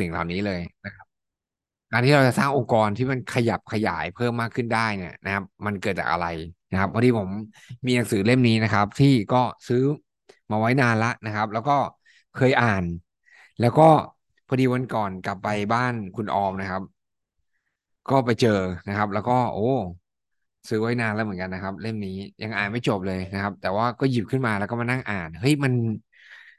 สิ่งเหล่านี้เลยนะครับ การที่เราจะสร้างองค์กรที่มันขยับขยายเพิ่มมากขึ้นได้เนี่ยนะครับ มันเกิดจากอะไรนะครับพอดีผมมีหนังสือเล่มนี้นะครับ ที่ก็ซื้อมาไว้นานละนะครับ แล้วก็เคยอ่าน แล้วก็พอดีวันก่อนกลับไปบ้านคุณออมนะครับ ก็ไปเจอนะครับ แล้วก็ โอ้ซื้อไว้นานแล้วเหมือนกันนะครับ เล่มนี้ยังอ่านไม่จบเลยนะครับ แต่ว่าก็หยิบขึ้นมาแล้วก็มานั่งอ่านเฮ้ยมัน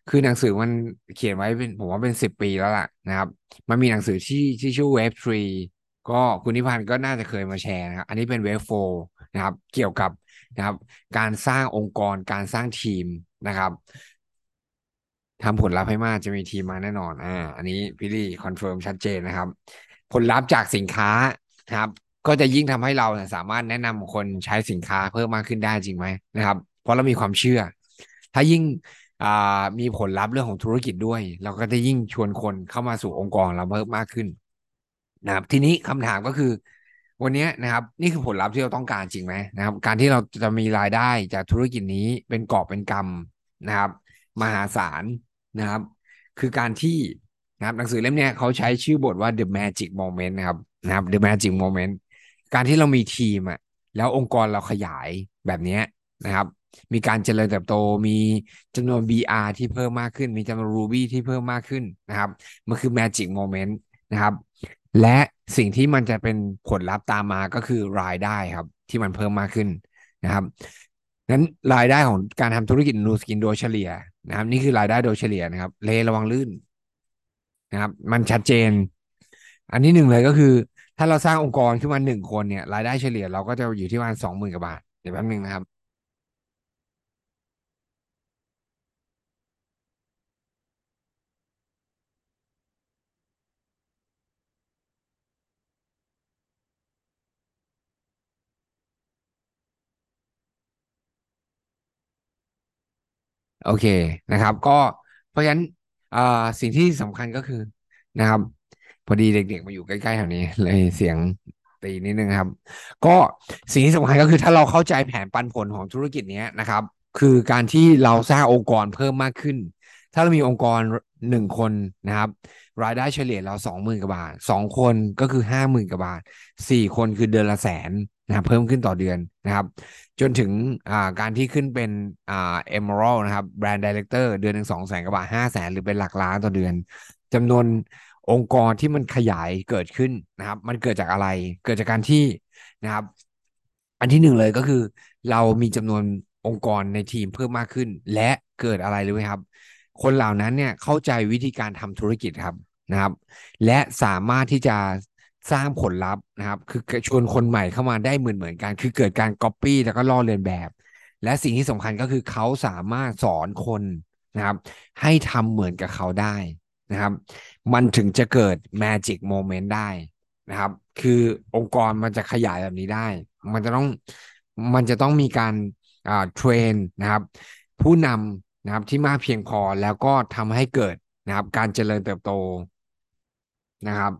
คือหนังสือมันเขียนไว้เป็นผมว่าเป็นสิบปีแล้วล่ะนะครับ มันมีหนังสือที่ที่ชื่อ Wave 3ก็คุณนิพันธ์ก็น่าจะเคยมาแชร์นะครับ อันนี้เป็น Wave 4นะครับ เกี่ยวกับนะครับ การสร้างองค์กรการสร้างทีมนะครับทำผลลัพธ์ให้มากจะมีทีมมาแน่นอน อ่า อันนี้พี่ลี่ confirm ชัดเจนนะครับ ผลลัพธ์จากสินค้านะครับ ก็จะยิ่งทำให้เราสามารถแนะนำคนใช้สินค้าเพิ่มมากขึ้นได้จริงไหมนะครับ เพราะเรามีความเชื่อ ถ้ายิ่ง มีผลลัพธ์เรื่องของธุรกิจด้วย เราก็จะยิ่งชวนคนเข้ามาสู่องค์กรเราเพิ่มมากขึ้นนะครับ ทีนี้คำถามก็คือ วันนี้นะครับ นี่คือผลลัพธ์ที่เราต้องการจริงไหมนะครับ การที่เราจะมีรายได้จากธุรกิจนี้เป็นกอบเป็นกำนะครับ มหาศาลนะครับ คือการที่นะครับหนังสือเล่มนี้เขาใช้ชื่อบทว่า The Magic Moment นะครับนะครับ The Magic Moment การที่เรามีทีมอะแล้วองค์กรเราขยายแบบนี้นะครับ มีการเจริญเติบโต มีจำนวน BR ที่เพิ่มมากขึ้น มีจำนวน Ruby ที่เพิ่มมากขึ้นนะครับ มันคือ Magic Moment นะครับ และสิ่งที่มันจะเป็นผลลัพธ์ตามมาก็คือรายได้ครับ ที่มันเพิ่มมากขึ้นนะครับนั้นรายได้ของการทำธุรกิจนูสกินโดยเฉลี่ยนะครับ นี่คือรายได้โดยเฉลี่ยนะครับ เลระวังลื่นนะครับ มันชัดเจน อันที่หนึ่งเลยก็คือ ถ้าเราสร้างองค์กรขึ้นมาหนึ่งคนเนี่ย รายได้เฉลี่ยเราก็จะอยู่ที่ประมาณสองหมื่นกว่าบาทเดี๋ยวแป๊บนึงนะครับ โอเคนะครับ ก็เพราะฉะนั้นสิ่งที่สำคัญก็คือนะครับ พอดีเด็กๆมาอยู่ใกล้ๆแถวนี้เลยเสียงตีนิดนึงครับ ก็สิ่งที่สำคัญก็คือถ้าเราเข้าใจแผนปันผลของธุรกิจนี้นะครับ คือการที่เราสร้างองค์กรเพิ่มมากขึ้น ถ้าเรามีองค์กรหนึ่งคนนะครับ รายได้เฉลี่ยเราสองหมื่นกว่าบาทสองคนก็คือห้าหมื่นกว่าบาทสี่คนคือเดือนละแสน นะเพิ่มขึ้นต่อเดือนนะครับ จนถึงการที่ขึ้นเป็นอ่าเอมอรัลนะครับแบรนด์ดีเลกเตอร์เดือนหนึ่งสองแสนกว่าบาทห้าแสนหรือเป็นหลักล้านต่อเดือนจำนวนองค์กรที่มันขยายเกิดขึ้นนะครับ มันเกิดจากอะไรเกิดจากการที่นะครับ อันที่หนึ่งเลยก็คือ เรามีจำนวนองค์กรในทีมเพิ่มมากขึ้น และเกิดอะไรรู้ไหมครับ คนเหล่านั้นเนี่ยเข้าใจวิธีการทำธุรกิจครับนะครับ และสามารถที่จะ สร้างผลลัพธ์นะครับ คือชวนคนใหม่เข้ามาได้เหมือนเหมือนกัน คือเกิดการก๊อปปี้แล้วก็ล่อเลียนแบบ และสิ่งที่สำคัญก็คือเขาสามารถสอนคนนะครับ ให้ทำเหมือนกับเขาได้นะครับ มันถึงจะเกิด magic moment ได้นะครับ คือองค์กรมันจะขยายแบบนี้ได้ มันจะต้องมันจะต้องมีการอ่าเทรนนะครับ ผู้นำนะครับที่มากเพียงพอแล้วก็ทำให้เกิดนะครับ การเจริญเติบโตนะครับ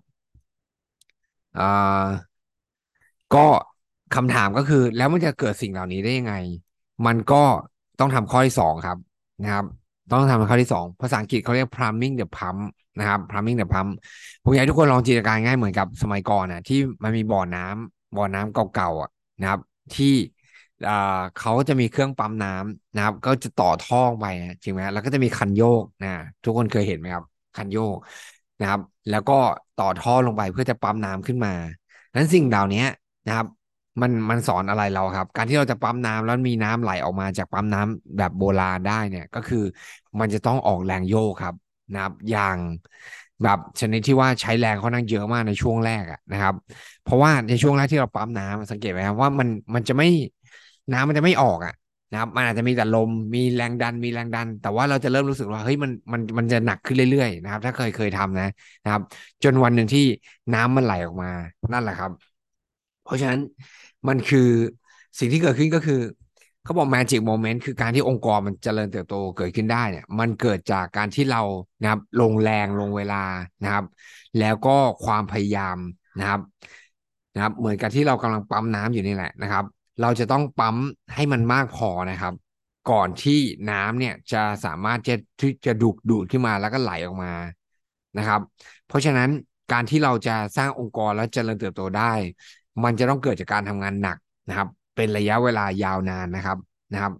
อ่าก็คำถามก็คือ แล้วมันจะเกิดสิ่งเหล่านี้ได้ยังไง มันก็ต้องทำข้อที่สองครับนะครับ ต้องทำข้อที่สองภาษาอังกฤษเขาเรียก plumbing the pump นะครับ plumbing the pump ผมอยากให้ทุกคนลองจินตนาการง่ายเหมือนกับสมัยก่อนอะที่มันมีบ่อน้ำบ่อน้ำเก่าๆอะนะครับ ที่อ่าเขาจะมีเครื่องปั๊มน้ำนะครับ ก็จะต่อท่อไปจริงไหมแล้วก็จะมีคันโยกนะทุกคนเคยเห็นไหมครับ คันโยก นะครับ แล้วก็ต่อท่อลงไปเพื่อจะปั๊มน้ำขึ้นมานั้นสิ่งเหล่านี้นะครับมันมันสอนอะไรเราครับ การที่เราจะปั๊มน้ำแล้วมีน้ำไหลออกมาจากปั๊มน้ำแบบโบราณได้เนี่ยก็คือมันจะต้องออกแรงโยกครับนะครับ อย่างแบบชนิดที่ว่าใช้แรงเขานั่งเยอะมากในช่วงแรกอะนะครับ เพราะว่าในช่วงแรกที่เราปั๊มน้ำสังเกตไหมครับว่ามันมันจะไม่น้ำมันจะไม่ออกอะ นะครับมันอาจจะมีแต่ลมมีแรงดันมีแรงดัน แต่ว่าเราจะเริ่มรู้สึกว่าเฮ้ยมันมันมันจะหนักขึ้นเรื่อยๆนะครับ ถ้าเคยเคยทำนะนะครับ จนวันหนึ่งที่น้ำมันไหลออกมานั่นแหละครับ เพราะฉะนั้นมันคือสิ่งที่เกิดขึ้นก็คือเขาบอก magic moment คือการที่องค์กรมันเจริญเติบโตเกิดขึ้นได้เนี่ย มันเกิดจากการที่เรานะครับ ลงแรงลงเวลานะครับ แล้วก็ความพยายามนะครับนะครับ เหมือนกับที่เรากำลังปั๊มน้ำอยู่นี่แหละนะครับ เราจะต้องปั๊มให้มันมากพอนะครับ ก่อนที่น้ำเนี่ยจะสามารถจะที่จะดูดดูดขึ้นมาแล้วก็ไหลออกมานะครับ เพราะฉะนั้นการที่เราจะสร้างองค์กรแล้วเจริญเติบโตได้ มันจะต้องเกิดจากการทำงานหนักนะครับ เป็นระยะเวลายาวนานนะครับนะครับ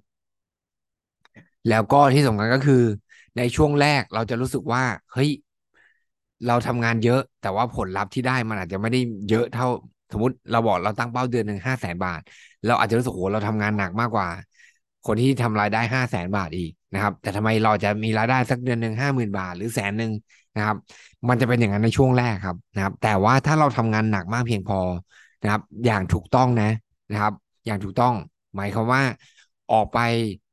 แล้วก็ที่สำคัญก็คือ ในช่วงแรกเราจะรู้สึกว่าเฮ้ยเราทำงานเยอะแต่ว่าผลลัพธ์ที่ได้มันอาจจะไม่ได้เยอะเท่า สมมติเราบอกเราตั้งเป้าเดือนหนึ่งห้าแสนบาท เราอาจจะรู้สึกโหเราทำงานหนักมากกว่า คนที่ทำรายได้ห้าแสนบาทอีกนะครับ แต่ทำไมเราจะมีรายได้สักเดือนหนึ่งห้าหมื่นบาท หรือแสนหนึ่งนะครับ มันจะเป็นอย่างนั้นในช่วงแรกครับนะครับ แต่ว่าถ้าเราทำงานหนักมากเพียงพอนะครับ อย่างถูกต้องนะนะครับ อย่างถูกต้อง หมายความว่าออกไป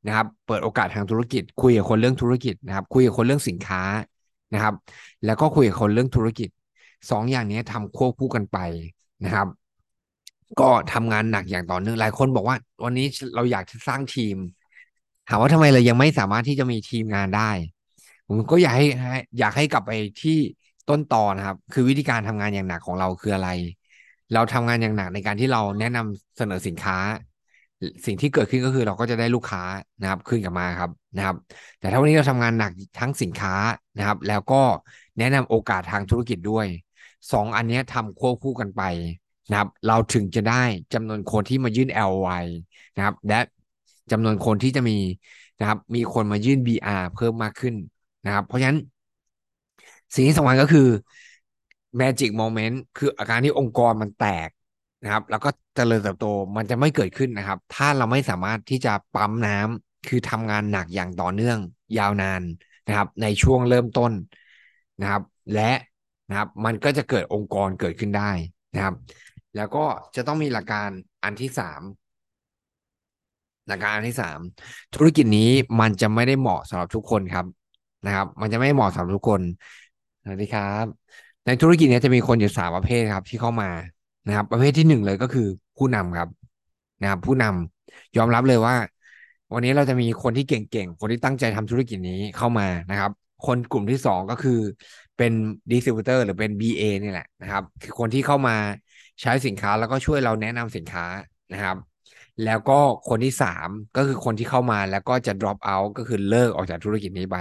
นะครับ เปิดโอกาสทางธุรกิจ คุยกับคนเรื่องธุรกิจนะครับ คุยกับคนเรื่องสินค้านะครับ แล้วก็คุยกับคนเรื่องธุรกิจสองอย่างนี้ทำควบคู่กันไปนะครับ ก็ทำงานหนักอย่างต่อเนื่องหลายคนบอกว่า วันนี้เราอยากสร้างทีม ถามว่าทำไมเรายังไม่สามารถที่จะมีทีมงานได้ ผมก็อยากให้อยากให้กลับไปที่ต้นตอนะครับ คือวิธีการทำงานอย่างหนักของเราคืออะไร เราทำงานอย่างหนักในการที่เราแนะนำเสนอสินค้า สิ่งที่เกิดขึ้นก็คือเราก็จะได้ลูกค้านะครับขึ้นกลับมาครับนะครับ แต่ถ้าวันนี้เราทำงานหนักทั้งสินค้านะครับ แล้วก็แนะนำโอกาสทางธุรกิจด้วยสองอันนี้ทำควบคู่กันไป นะครับ เราถึงจะได้จำนวนคนที่มายื่น LY นะครับ และจำนวนคนที่จะมีนะครับ มีคนมายื่น BR เพิ่มมากขึ้นนะครับ เพราะฉะนั้น สิ่งที่สำคัญก็คือ Magic Moment คืออาการที่องค์กรมันแตกนะครับ แล้วก็เจริญเติบโตมันจะไม่เกิดขึ้นนะครับ ถ้าเราไม่สามารถที่จะปั๊มน้ำคือทำงานหนักอย่างต่อเนื่องยาวนานนะครับ ในช่วงเริ่มต้นนะครับ และนะครับ มันก็จะเกิดองค์กรเกิดขึ้นได้นะครับ แล้วก็จะต้องมีหลักการอันที่สามหลักการอันที่สามธุรกิจนี้มันจะไม่ได้เหมาะสำหรับทุกคนครับนะครับ มันจะไม่เหมาะสำหรับทุกคนสวัสดีครับ ในธุรกิจนี้จะมีคนอยู่สามประเภทครับ ที่เข้ามานะครับ ประเภทที่หนึ่งเลยก็คือผู้นำครับนะครับ ผู้นำยอมรับเลยว่า วันนี้เราจะมีคนที่เก่งๆคนที่ตั้งใจทำธุรกิจนี้เข้ามานะครับ คนกลุ่มที่สองก็คือเป็นดิสติบิวเตอร์หรือเป็น BA นี่แหละนะครับ คือคนที่เข้ามา ใช้สินค้าแล้วก็ช่วยเราแนะนำสินค้านะครับ แล้วก็คนที่สามก็คือคนที่เข้ามาแล้วก็จะ drop out ก็คือเลิกออกจากธุรกิจนี้ไป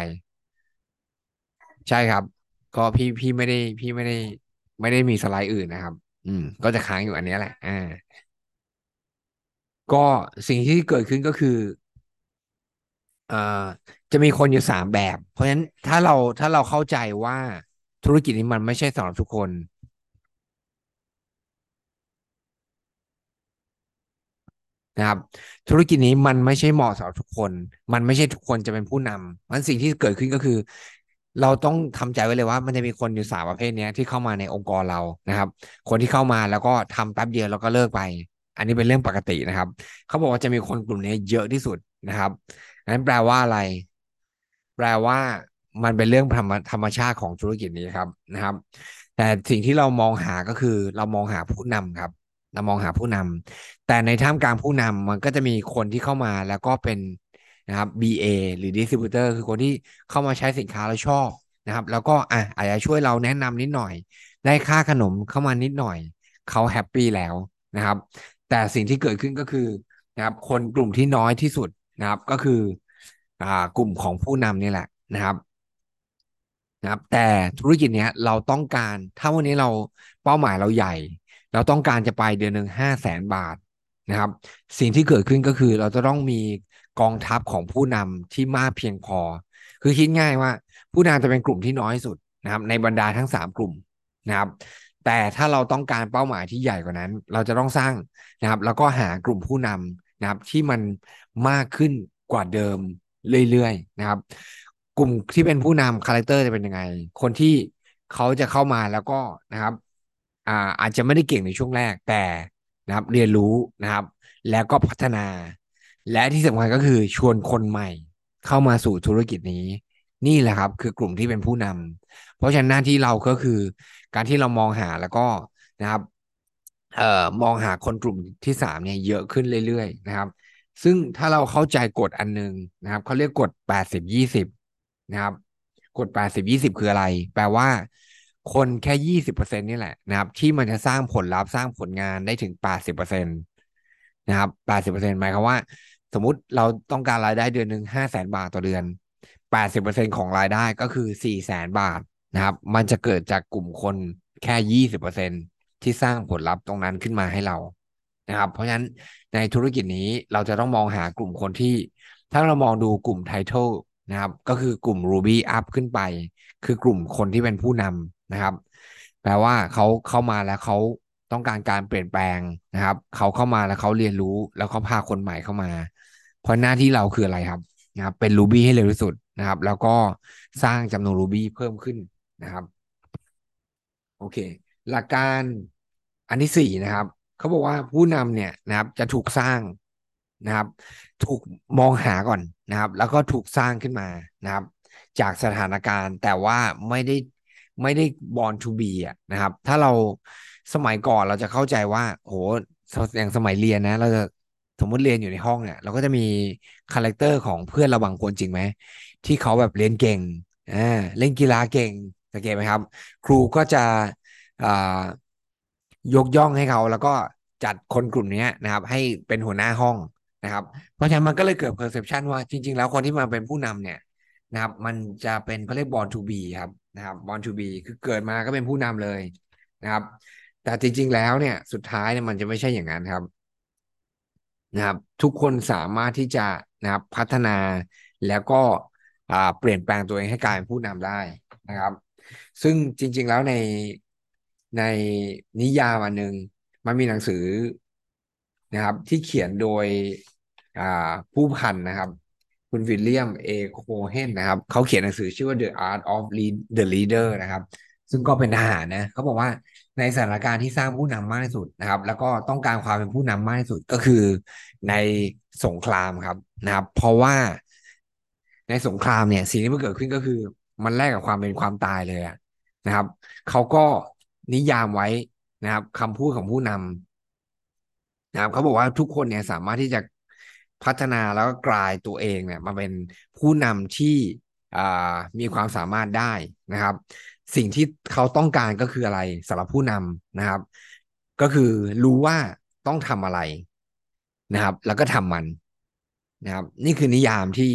ใช่ครับ ก็พี่พี่ไม่ได้พี่ไม่ได้ ไม่ได้มีสไลด์อื่นนะครับ อืม ก็จะค้างอยู่อันนี้แหละ อ่า ก็สิ่งที่เกิดขึ้นก็คือเอ่อจะมีคนอยู่สามแบบ เพราะฉะนั้นถ้าเราถ้าเราเข้าใจว่าธุรกิจนี้มันไม่ใช่สำหรับทุกคน นะครับ ธุรกิจนี้มันไม่ใช่เหมาะสำหรับทุกคน มันไม่ใช่ทุกคนจะเป็นผู้นำมันสิ่งที่เกิดขึ้นก็คือ เราต้องทำใจไว้เลยว่า มันจะมีคนอยู่สามประเภทนี้ที่เข้ามาในองค์กรเรานะครับ คนที่เข้ามาแล้วก็ทำแป๊บเดียวแล้วก็เลิกไป อันนี้เป็นเรื่องปกตินะครับ เขาบอกว่าจะมีคนกลุ่มนี้เยอะที่สุดนะครับนั้นแปลว่าอะไร แปลว่ามันเป็นเรื่องธรรมธรรมชาติของธุรกิจนี้ครับนะครับ แต่สิ่งที่เรามองหาก็คือเรามองหาผู้นำครับ เรามองหาผู้นำแต่ในท่ามกลางผู้นำมันก็จะมีคนที่เข้ามาแล้วก็เป็นนะครับ BA หรือ Distributor คือคนที่เข้ามาใช้สินค้าแล้วชอบนะครับ แล้วก็อะอาจจะช่วยเราแนะนำนิดหน่อย ได้ค่าขนมเข้ามานิดหน่อย เขาแฮปปี้แล้วนะครับ แต่สิ่งที่เกิดขึ้นก็คือนะครับคนกลุ่มที่น้อยที่สุดนะครับ ก็คืออ่ากลุ่มของผู้นำนี่แหละนะครับนะครับ แต่ธุรกิจเนี้ยเราต้องการถ้าวันนี้เราเป้าหมายเราใหญ่ เราต้องการจะไปเดือนหนึ่งห้าแสนบาทนะครับ สิ่งที่เกิดขึ้นก็คือเราจะต้องมีกองทัพของผู้นำที่มากเพียงพอ คือคิดง่ายว่า ผู้นำจะเป็นกลุ่มที่น้อยสุดนะครับ ในบรรดาทั้งสามกลุ่มนะครับ แต่ถ้าเราต้องการเป้าหมายที่ใหญ่กว่านั้น เราจะต้องสร้างนะครับ แล้วก็หากลุ่มผู้นำนะครับ ที่มันมากขึ้นกว่าเดิมเรื่อยๆนะครับ กลุ่มที่เป็นผู้นำ character จะเป็นยังไง คนที่เขาจะเข้ามาแล้วก็นะครับ อ่าอาจจะไม่ได้เก่งในช่วงแรกแต่นะครับเรียนรู้นะครับ แล้วก็พัฒนา และที่สำคัญก็คือชวนคนใหม่ เข้ามาสู่ธุรกิจนี้ นี่แหละครับ คือกลุ่มที่เป็นผู้นำเพราะฉะนั้นหน้าที่เราก็คือ การที่เรามองหาแล้วก็นะครับเอ่อมองหาคนกลุ่มที่สามเนี่ยเยอะขึ้นเรื่อยๆนะครับ ซึ่งถ้าเราเข้าใจกฎอันนึงนะครับเขาเรียกกฎแปดสิบยี่สิบนะครับกฎแปดสิบยี่สิบคืออะไร แปลว่า คนแค่ยี่สิบเปอร์เซ็นนี่แหละนะครับ ที่มันจะสร้างผลลัพธ์สร้างผลงานได้ถึงแปดสิบเปอร์เซ็นตนะครับแปดสิบเปอร์เซ็นหมายความว่า สมมติเราต้องการรายได้เดือนหนึ่งห้าแสนบาทต่อเดือนแปดสิบเปอร์เซ็นของรายได้ก็คือสี่แสนบาทนะครับ มันจะเกิดจากกลุ่มคนแค่ยี่สิบเปอร์เซ็นที่สร้างผลลัพธ์ตรงนั้นขึ้นมาให้เรานะครับ เพราะฉะนั้นในธุรกิจนี้เราจะต้องมองหากลุ่มคนที่ ถ้าเรามองดูกลุ่ม Title นะครับ ก็คือกลุ่ม Ruby Up ขึ้นไป คือกลุ่มคนที่เป็นผู้นำ นะครับ แปลว่าเขาเข้ามาแล้วเขาต้องการการเปลี่ยนแปลงนะครับเขาเข้ามาแล้วเขาเรียนรู้แล้วเขาพาคนใหม่เข้ามา เพราะหน้าที่เราคืออะไรครับนะครับเป็น Ruby ให้เร็วที่สุดนะครับ แล้วก็สร้างจำนวน Ruby เพิ่มขึ้นนะครับโอเค หลักการอันที่สี่นะครับเขาบอกว่าผู้นำเนี่ยนะครับ จะถูกสร้างนะครับ ถูกมองหาก่อนนะครับ แล้วก็ถูกสร้างขึ้นมานะครับ จากสถานการณ์แต่ว่าไม่ได้ ไม่ได้ born to be อะนะครับ ถ้าเราสมัยก่อนเราจะเข้าใจว่า โหอย่างสมัยเรียนนะ เราจะสมมติเรียนอยู่ในห้องเนี่ย เราก็จะมี character ของเพื่อนเราบางคนจริงไหมที่เขาแบบเรียนเก่งอ่าเล่นกีฬาเก่งสังเกตไหมครับ ครูก็จะยกย่องให้เขาแล้วก็จัดคนกลุ่มนี้นะครับ ให้เป็นหัวหน้าห้องนะครับ เพราะฉะนั้นมันก็เลยเกิด perception ว่าจริง ๆ แล้วคนที่มาเป็นผู้นำเนี่ยนะครับ มันจะเป็นเขาเรียก born to be ครับ นะครับ born to be คือเกิดมาก็เป็นผู้นำเลยนะครับ แต่จริง ๆ แล้วเนี่ยสุดท้ายเนี่ยมันจะไม่ใช่อย่างนั้นครับนะครับ ทุกคนสามารถที่จะนะครับพัฒนาแล้วก็เปลี่ยนแปลงตัวเองให้กลายเป็นผู้นำได้นะครับ ซึ่งจริง ๆ แล้วในในนิยามอันหนึ่งมันมีหนังสือนะครับ ที่เขียนโดยผู้พันนะครับ คุณวิลเลียมเอโคเฮนนะครับเขาเขียนหนังสือชื่อว่า The Art of the Leader นะครับ ซึ่งก็เป็นทหารนะเขาบอกว่าในสถานการณ์ที่สร้างผู้นำมากที่สุดนะครับ แล้วก็ต้องการความเป็นผู้นำมากที่สุดก็คือในสงครามครับนะครับ เพราะว่าในสงครามเนี่ยสิ่งที่มันเกิดขึ้นก็คือ มันแลกกับความเป็นความตายเลยนะครับเขาก็นิยามไว้นะครับคำพูดของผู้นำนะครับเขาบอกว่าทุกคนเนี่ยสามารถที่จะ พัฒนาแล้วก็กลายตัวเองเนี่ยมาเป็นผู้นำที่มีความสามารถได้นะครับ สิ่งที่เขาต้องการก็คืออะไรสำหรับผู้นำนะครับ ก็คือรู้ว่าต้องทำอะไรนะครับ แล้วก็ทำมันนะครับ นี่คือนิยามที่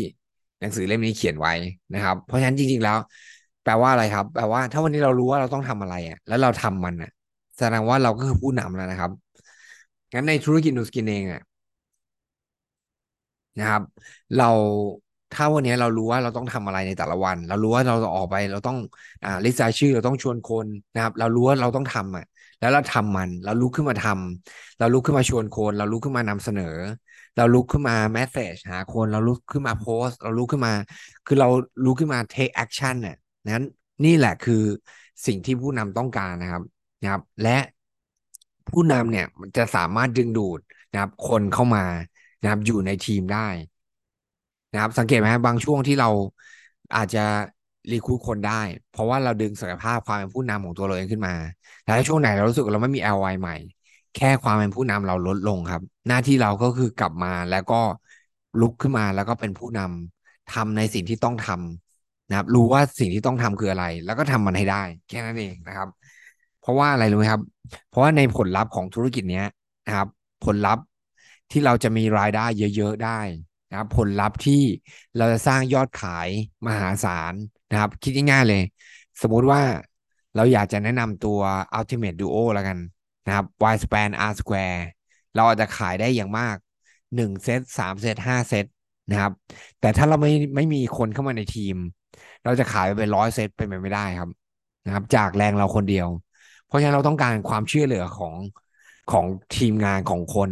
หนังสือเล่มนี้เขียนไว้นะครับ เพราะฉะนั้นจริงๆแล้ว แปลว่าอะไรครับ แปลว่าถ้าวันนี้เรารู้ว่าเราต้องทำอะไรอะ แล้วเราทำมันอะ แสดงว่าเราก็คือผู้นำแล้วนะครับงั้นในธุรกิจนูสกินเองอะ นะครับ เราถ้าวันนี้เรารู้ว่าเราต้องทำอะไรในแต่ละวัน เรารู้ว่าเราจะออกไปเราต้องอ่า list รายชื่อเราต้องชวนคนนะครับ เรารู้ว่าเราต้องทำอะ แล้วเราทำมัน เราลุกขึ้นมาทำเราลุกขึ้นมาชวนคน เราลุกขึ้นมานำเสนอ เราลุกขึ้นมา message หาคน เราลุกขึ้นมาโพสต์เราลุกขึ้นมา คือเราลุกขึ้นมา take action เนี่ยนั้นนี่แหละคือสิ่งที่ผู้นำต้องการนะครับนะครับ และผู้นำเนี่ยจะสามารถดึงดูดนะครับ คนเข้ามา นะครับอยู่ในทีมได้นะครับ สังเกตไหมบางช่วงที่เราอาจจะรีคูดคนได้ เพราะว่าเราดึงศักยภาพความเป็นผู้นำของตัวเราเองขึ้นมา แต่ถ้าช่วงไหนเรารู้สึกเราไม่มี LY ใหม่ แค่ความเป็นผู้นำเราลดลงครับ หน้าที่เราก็คือกลับมาแล้วก็ลุกขึ้นมาแล้วก็เป็นผู้นำทำในสิ่งที่ต้องทำนะครับ รู้ว่าสิ่งที่ต้องทำคืออะไร แล้วก็ทำมันให้ได้ แค่นั้นเองนะครับ เพราะว่าอะไรรู้ไหมครับ เพราะว่าในผลลัพธ์ของธุรกิจเนี้ยนะครับ ผลลัพธ์ ที่เราจะมีรายได้เยอะ ๆ ได้นะครับผลลัพธ์ที่เราจะสร้างยอดขายมหาศาลนะครับ คิดง่ายๆเลย สมมุติว่าเราอยากจะแนะนำตัว Ultimate Duo แล้วกันนะครับ Y span R square เราอาจจะขายได้อย่างมากหนึ่งเซตสามเซตห้าเซตนะครับ แต่ถ้าเราไม่ไม่มีคนเข้ามาในทีม เราจะขายไปเป็นร้อยเซตเป็นไปไม่ได้ครับนะครับ จากแรงเราคนเดียว เพราะฉะนั้นเราต้องการความเชื่อเหลือของของทีมงานของคน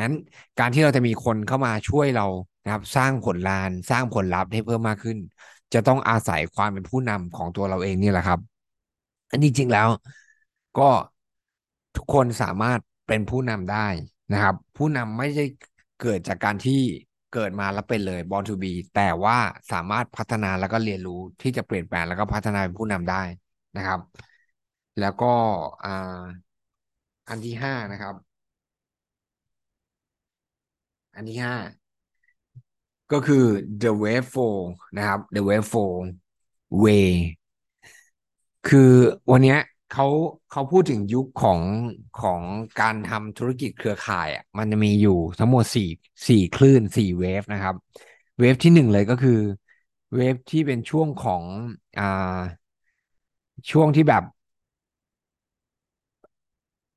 นั้นการที่เราจะมีคนเข้ามาช่วยเรานะครับ สร้างผลลานสร้างผลลัพธ์ให้เพิ่มมากขึ้น จะต้องอาศัยความเป็นผู้นำของตัวเราเองนี่แหละครับอันนี้จริงแล้วก็ทุกคนสามารถเป็นผู้นำได้นะครับ ผู้นำไม่ใช่เกิดจากการที่เกิดมาแล้วเป็นเลย born to be แต่ว่าสามารถพัฒนาแล้วก็เรียนรู้ที่จะเปลี่ยนแปลงแล้วก็พัฒนาเป็นผู้นำได้นะครับ แล้วก็อ่าอันที่ห้านะครับ อันที่ห้าก็คือ the wave four นะครับ the wave four way คือวันนี้เขาเขาพูดถึงยุคของของการทำธุรกิจเครือข่ายอะมันจะมีอยู่ทั้งหมดสี่สี่คลื่นสี่เวฟนะครับ เวฟที่หนึ่งเลยก็คือ เวฟที่เป็นช่วงของอ่าช่วงที่แบบ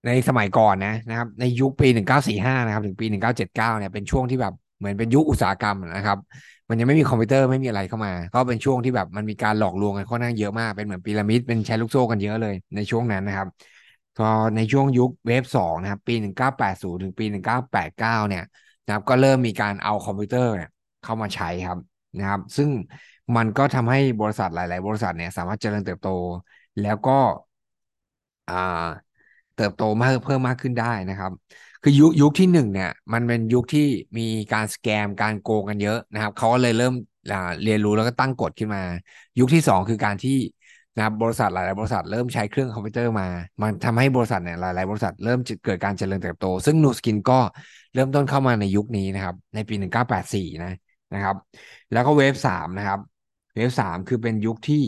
ในสมัยก่อนนะนะครับ ในยุคปีหนึ่งเก้าสี่ห้านะครับ ถึงปีหนึ่งเก้าเจ็ดเก้านี่ยเป็นช่วงที่แบบเหมือนเป็นยุคอุตสาหกรรมนะครับ มันยังไม่มีคอมพิวเตอร์ไม่มีอะไรเข้ามา ก็เป็นช่วงที่แบบมันมีการหลอกลวงกันค่อนข้างเยอะมากเป็นเหมือนพีระมิดเป็นแชร์ลูกโซ่กันเยอะเลยในช่วงนั้นนะครับพอในช่วงยุคเวฟสองนะครับ ปีหนึ่งเก้าแปดศูนย์ถึงปีหนึ่งเก้าแปดเก้าเนี่ยนะครับก็เริ่มมีการเอาคอมพิวเตอร์เนี่ยเข้ามาใช้ครับนะครับ ซึ่งมันก็ทำให้บริษัทหลาย ๆ บริษัทเนี่ยสามารถเจริญเติบโต แล้วก็อ่า เติบโตมากเพิ่มมากขึ้นได้นะครับ คือยุคยุคที่หนึ่งเนี่ย มันเป็นยุคที่มีการสแกมการโกงกันเยอะนะครับเขาก็เลยเริ่มเรียนรู้แล้วก็ตั้งกฎขึ้นมา ยุคที่สองคือการที่นะครับบริษัทหลาย ๆ บริษัทเริ่มใช้เครื่องคอมพิวเตอร์มา มันทำให้บริษัทเนี่ยหลาย ๆ บริษัทเริ่มเกิดการเจริญเติบโต ซึ่งนูสกินก็เริ่มต้นเข้ามาในยุคนี้นะครับ ในปีหนึ่งเก้าแปดสี่นะนะครับ แล้วก็ Wave สามนะครับ Wave สามคือเป็นยุคที่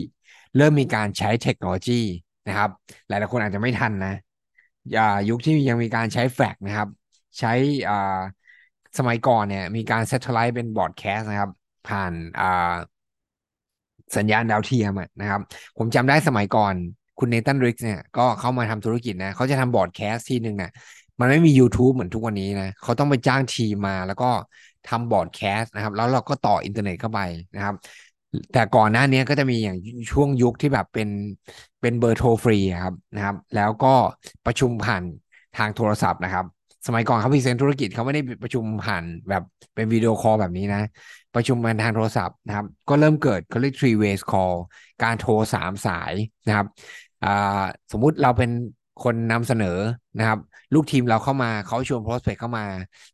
เริ่มมีการใช้เทคโนโลยีนะครับ หลาย ๆ คนอาจจะไม่ทันนะ ยุคที่ยังมีการใช้แฟกซ์นะครับ ใช้สมัยก่อนเนี่ยมีการ satellite เป็น broadcast นะครับ ผ่านสัญญาณดาวเทียมนะครับ ผมจำได้สมัยก่อนคุณ Nathan Ricks เนี่ยก็เข้ามาทำธุรกิจนะเขาจะทำ broadcast ทีหนึ่งนะมันไม่มี YouTube เหมือนทุกวันนี้นะเขาต้องไปจ้างทีมมาแล้วก็ทำ broadcast นะครับ แล้วเราก็ต่ออินเทอร์เน็ตเข้าไปนะครับ แต่ก่อนหน้านี้ก็จะมีอย่างช่วงยุคที่แบบเป็นเป็นเบอร์โทรฟรีครับนะครับ แล้วก็ประชุมผ่านทางโทรศัพท์นะครับ สมัยก่อนเขา present ธุรกิจเขาไม่ได้ประชุมผ่านแบบเป็นวิดีโอคอลแบบนี้นะ ประชุมกันทางโทรศัพท์นะครับ ก็เริ่มเกิดเขาเรียก three ways call การโทรสามสายนะครับสมมุติเราเป็นคนนำเสนอนะครับ ลูกทีมเราเข้ามาเขาชวน prospect เข้ามา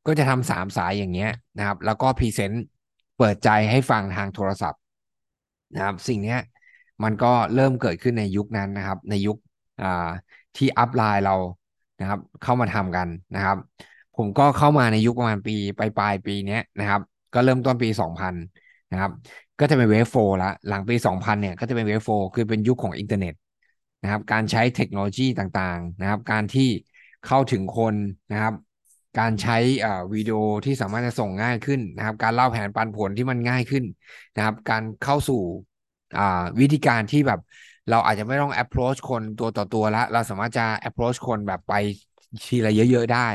ก็จะทำสามสายอย่างเงี้ยนะครับ แล้วก็ present เปิดใจให้ฟังทางโทรศัพท์ นะครับ สิ่งนี้มันก็เริ่มเกิดขึ้นในยุคนั้นนะครับ ในยุคที่ upline เรานะครับ เข้ามาทำกันนะครับ ผมก็เข้ามาในยุคประมาณปีปลายปลายปีนี้นะครับ ก็เริ่มต้นปี 2000 นะครับ ก็จะเป็น Wave four ละหลังปี 2000 เนี่ยก็จะเป็น Wave four คือเป็นยุคของอินเทอร์เน็ตนะครับ การใช้เทคโนโลยีต่างๆนะครับ การที่เข้าถึงคนนะครับ การใช้วิดีโอที่สามารถจะส่งง่ายขึ้นนะครับ การเล่าแผนปันผลที่มันง่ายขึ้นนะครับ การเข้าสู่ วิธีการที่แบบเราอาจจะไม่ต้อง approach คนตัวต่อตัวแล้วเราสามารถจะ approach คนแบบไปทีละเยอะ ๆ ได้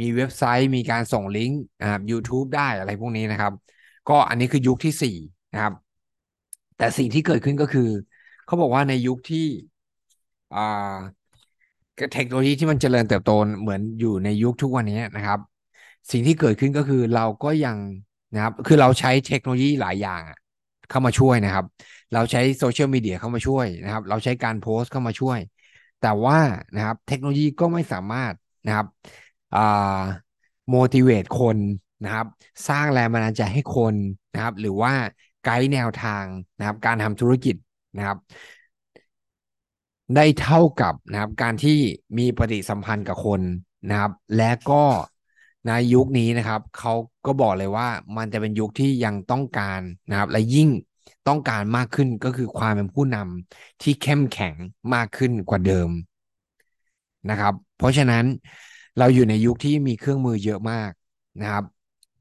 มีเว็บไซต์มีการส่งลิงก์นะครับ YouTube ได้อะไรพวกนี้นะครับ ก็อันนี้คือยุคที่สี่นะครับ แต่สิ่งที่เกิดขึ้นก็คือ เขาบอกว่าในยุคที่อ่าเทคโนโลยีที่มันเจริญเติบโตเหมือนอยู่ในยุคทุกวันนี้นะครับ สิ่งที่เกิดขึ้นก็คือเราก็ยังนะครับ คือเราใช้เทคโนโลยีหลายอย่าง เข้ามาช่วยนะครับ เราใช้โซเชียลมีเดียเข้ามาช่วยนะครับ เราใช้การโพสต์เข้ามาช่วย แต่ว่านะครับ เทคโนโลยีก็ไม่สามารถนะครับอ่า motivate คนนะครับ สร้างแรงบันดาลใจให้คนนะครับ หรือว่าไกด์แนวทางนะครับ การทำธุรกิจนะครับ ได้เท่ากับนะครับ การที่มีปฏิสัมพันธ์กับคนนะครับ และก็ ในยุคนี้นะครับเขาก็บอกเลยว่ามันจะเป็นยุคที่ยังต้องการนะครับและยิ่งต้องการมากขึ้นก็คือความเป็นผู้นำที่เข้มแข็งมากขึ้นกว่าเดิมนะครับ เพราะฉะนั้นเราอยู่ในยุคที่มีเครื่องมือเยอะมากนะครับ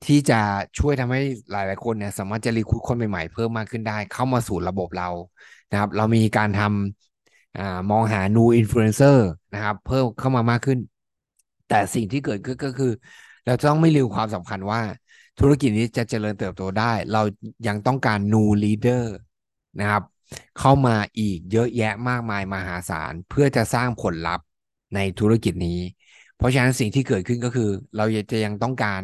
ที่จะช่วยทำให้หลาย ๆ คนเนี่ยสามารถจะรีคูดคนใหม่ ๆ เพิ่มมากขึ้นได้ เข้ามาสู่ระบบเรานะครับ เรามีการทำมองหา new influencer นะครับ เพิ่มเข้ามามากขึ้น แต่สิ่งที่เกิดขึ้นก็คือ เราต้องไม่ลืมความสำคัญว่า ธุรกิจนี้จะเจริญเติบโตได้ เรายังต้องการ new leader นะครับ เข้ามาอีกเยอะแยะมากมายมหาศาล เพื่อจะสร้างผลลัพธ์ในธุรกิจนี้ เพราะฉะนั้นสิ่งที่เกิดขึ้นก็คือ เราจะยังต้องการ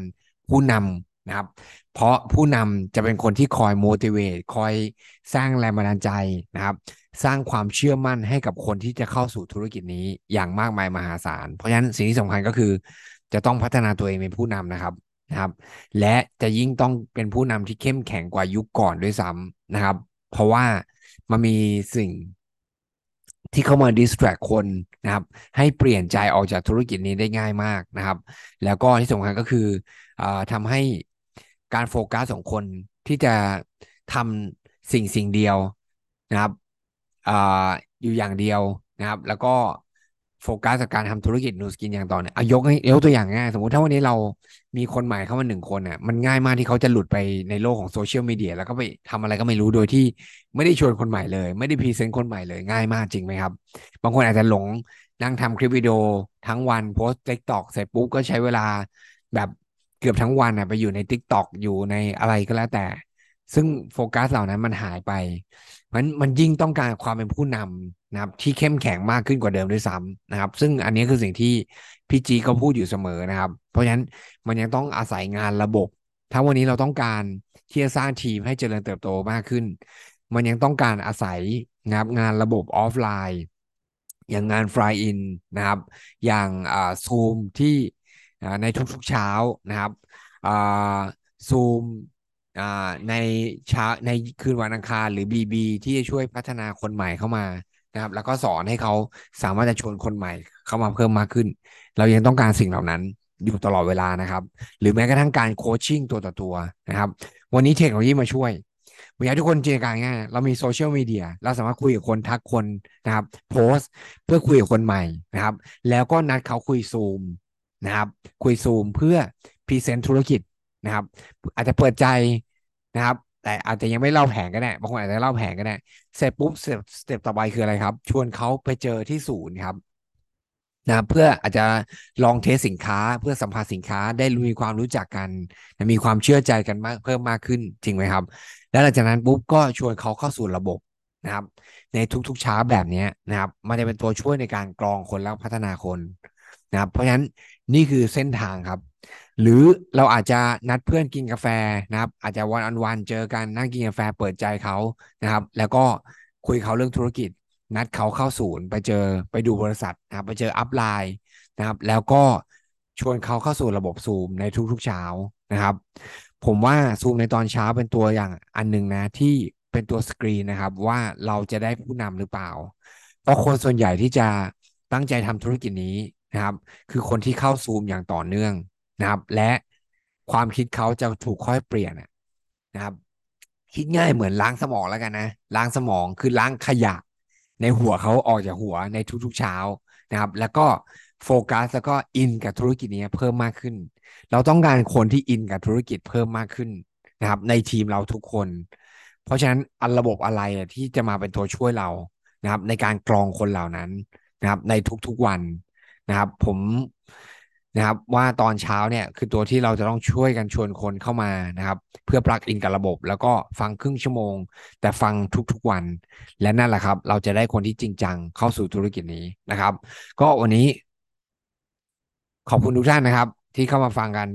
ผู้นำนะครับ เพราะผู้นำจะเป็นคนที่คอย motivate คอยสร้างแรงบันดาลใจนะครับ สร้างความเชื่อมั่นให้กับคนที่จะเข้าสู่ธุรกิจนี้อย่างมากมายมหาศาล เพราะฉะนั้นสิ่งที่สำคัญก็คือ จะต้องพัฒนาตัวเองเป็นผู้นำนะครับนะครับ และจะยิ่งต้องเป็นผู้นำที่เข้มแข็งกว่ายุคก่อนด้วยซ้ำนะครับ เพราะว่ามันมีสิ่งที่เข้ามาดิสแทรกคนนะครับ ให้เปลี่ยนใจออกจากธุรกิจนี้ได้ง่ายมากนะครับ แล้วก็ที่สำคัญก็คืออทำให้การโฟกัสของคนที่จะทำสิ่งสิ่งเดียวนะครับอยู่อย่างเดียวนะครับ แล้วก็ โฟกัสกับการทำธุรกิจนูสกินอย่างต่อเนื่องเอายกให้ยกตัวอย่างง่าย สมมติถ้าวันนี้เรามีคนใหม่เข้ามาหนึ่งคนอะมันง่ายมากที่เขาจะหลุดไปในโลกของโซเชียลมีเดียแล้วก็ไปทำอะไรก็ไม่รู้โดยที่ไม่ได้ชวนคนใหม่เลย ไม่ได้ present คนใหม่เลยง่ายมากจริงไหมครับ บางคนอาจจะหลงนั่งทำคลิปวิดีโอทั้งวันโพสต์ TikTok เสร็จปุ๊บก็ใช้เวลาแบบเกือบทั้งวันอะไปอยู่ใน TikTok อยู่ในอะไรก็แล้วแต่ ซึ่งโฟกัสเหล่านั้นมันหายไปมันมันยิ่งต้องการความเป็นผู้นำ นะครับที่เข้มแข็งมากขึ้นกว่าเดิมด้วยซ้ำนะครับ ซึ่งอันนี้คือสิ่งที่พี่จีก็พูดอยู่เสมอนะครับ เพราะฉะนั้นมันยังต้องอาศัยงานระบบ ถ้าวันนี้เราต้องการที่จะสร้างทีมให้เจริญเติบโตมากขึ้น มันยังต้องการอาศัยนะครับงานระบบออฟไลน์ อย่างงานฟลายอินนะครับ อย่างซูมที่ในทุกๆเช้านะครับซูมในเช้าในคืนวันอังคารหรือ BB ที่จะช่วยพัฒนาคนใหม่เข้ามา นะครับ แล้วก็สอนให้เขาสามารถจะชวนคนใหม่ เข้ามาเพิ่มมากขึ้น เรายังต้องการสิ่งเหล่านั้นอยู่ตลอดเวลานะครับ หรือแม้กระทั่งการโคชชิ่งตัวต่อตัวนะครับ วันนี้เทคโนโลยีมาช่วยอยากทุกคนจินตนาการง่ายเรามีโซเชียลมีเดียเราสามารถคุยกับคนทักคนนะครับโพสเพื่อคุยกับคนใหม่นะครับ แล้วก็นัดเขาคุยซูมนะครับ คุยซูมเพื่อ present ธุรกิจนะครับ อาจจะเปิดใจนะครับ แต่อาจจะยังไม่เล่าแผนก็ได้บางคนอาจจะเล่าแผนก็ได้เสร็จปุ๊บ step ต่อไปคืออะไรครับ ชวนเขาไปเจอที่ศูนย์ครับนะเพื่ออาจจะลอง test สินค้าเพื่อสัมผัสสินค้าได้มีความรู้จักกันมีความเชื่อใจกันมากเพิ่มมากขึ้นจริงไหมครับ แล้วหลังจากนั้นปุ๊บก็ชวนเขาเข้าสู่ระบบนะครับ ในทุกๆเช้าแบบนี้นะครับ มันจะเป็นตัวช่วยในการกรองคนแล้วพัฒนาคน นะครับ เพราะฉะนั้นนี่คือเส้นทางครับ หรือเราอาจจะนัดเพื่อนกินกาแฟนะครับ อาจจะวันอันวันเจอกันนั่งกินกาแฟเปิดใจเขานะครับ แล้วก็คุยเขาเรื่องธุรกิจ นัดเขาเข้าศูนย์ไปเจอไปดูบริษัทนะครับ ไปเจออัพไลน์นะครับ แล้วก็ชวนเขาเข้าสู่ระบบซูมในทุกๆเช้านะครับ ผมว่าซูมในตอนเช้าเป็นตัวอย่างอันหนึ่งนะที่เป็นตัวสกรีนนะครับว่าเราจะได้ผู้นำหรือเปล่า เพราะคนส่วนใหญ่ที่จะตั้งใจทำธุรกิจนี้ นะครับ คือคนที่เข้าซูมอย่างต่อเนื่องนะครับ และความคิดเขาจะถูกค่อยเปลี่ยนนะครับ คิดง่ายเหมือนล้างสมองแล้วกันนะล้างสมองคือล้างขยะ ในหัวเขาออกจากหัวในทุกๆเช้านะครับ แล้วก็โฟกัสแล้วก็อินกับธุรกิจนี้เพิ่มมากขึ้น เราต้องการคนที่อินกับธุรกิจเพิ่มมากขึ้นนะครับ ในทีมเราทุกคน เพราะฉะนั้นอันระบบอะไรที่จะมาเป็นตัวช่วยเรานะครับ ในการกรองคนเหล่านั้นนะครับ ในทุกๆวัน นะครับ ผมนะครับว่าตอนเช้าเนี่ยคือตัวที่เราจะต้องช่วยกันชวนคนเข้ามานะครับ เพื่อปลักอินกับระบบ แล้วก็ฟังครึ่งชั่วโมง แต่ฟังทุกๆวัน และนั่นแหละครับ เราจะได้คนที่จริงจังเข้าสู่ธุรกิจนี้นะครับ ก็วันนี้ ขอบคุณทุกท่านนะครับ ที่เข้ามาฟังกัน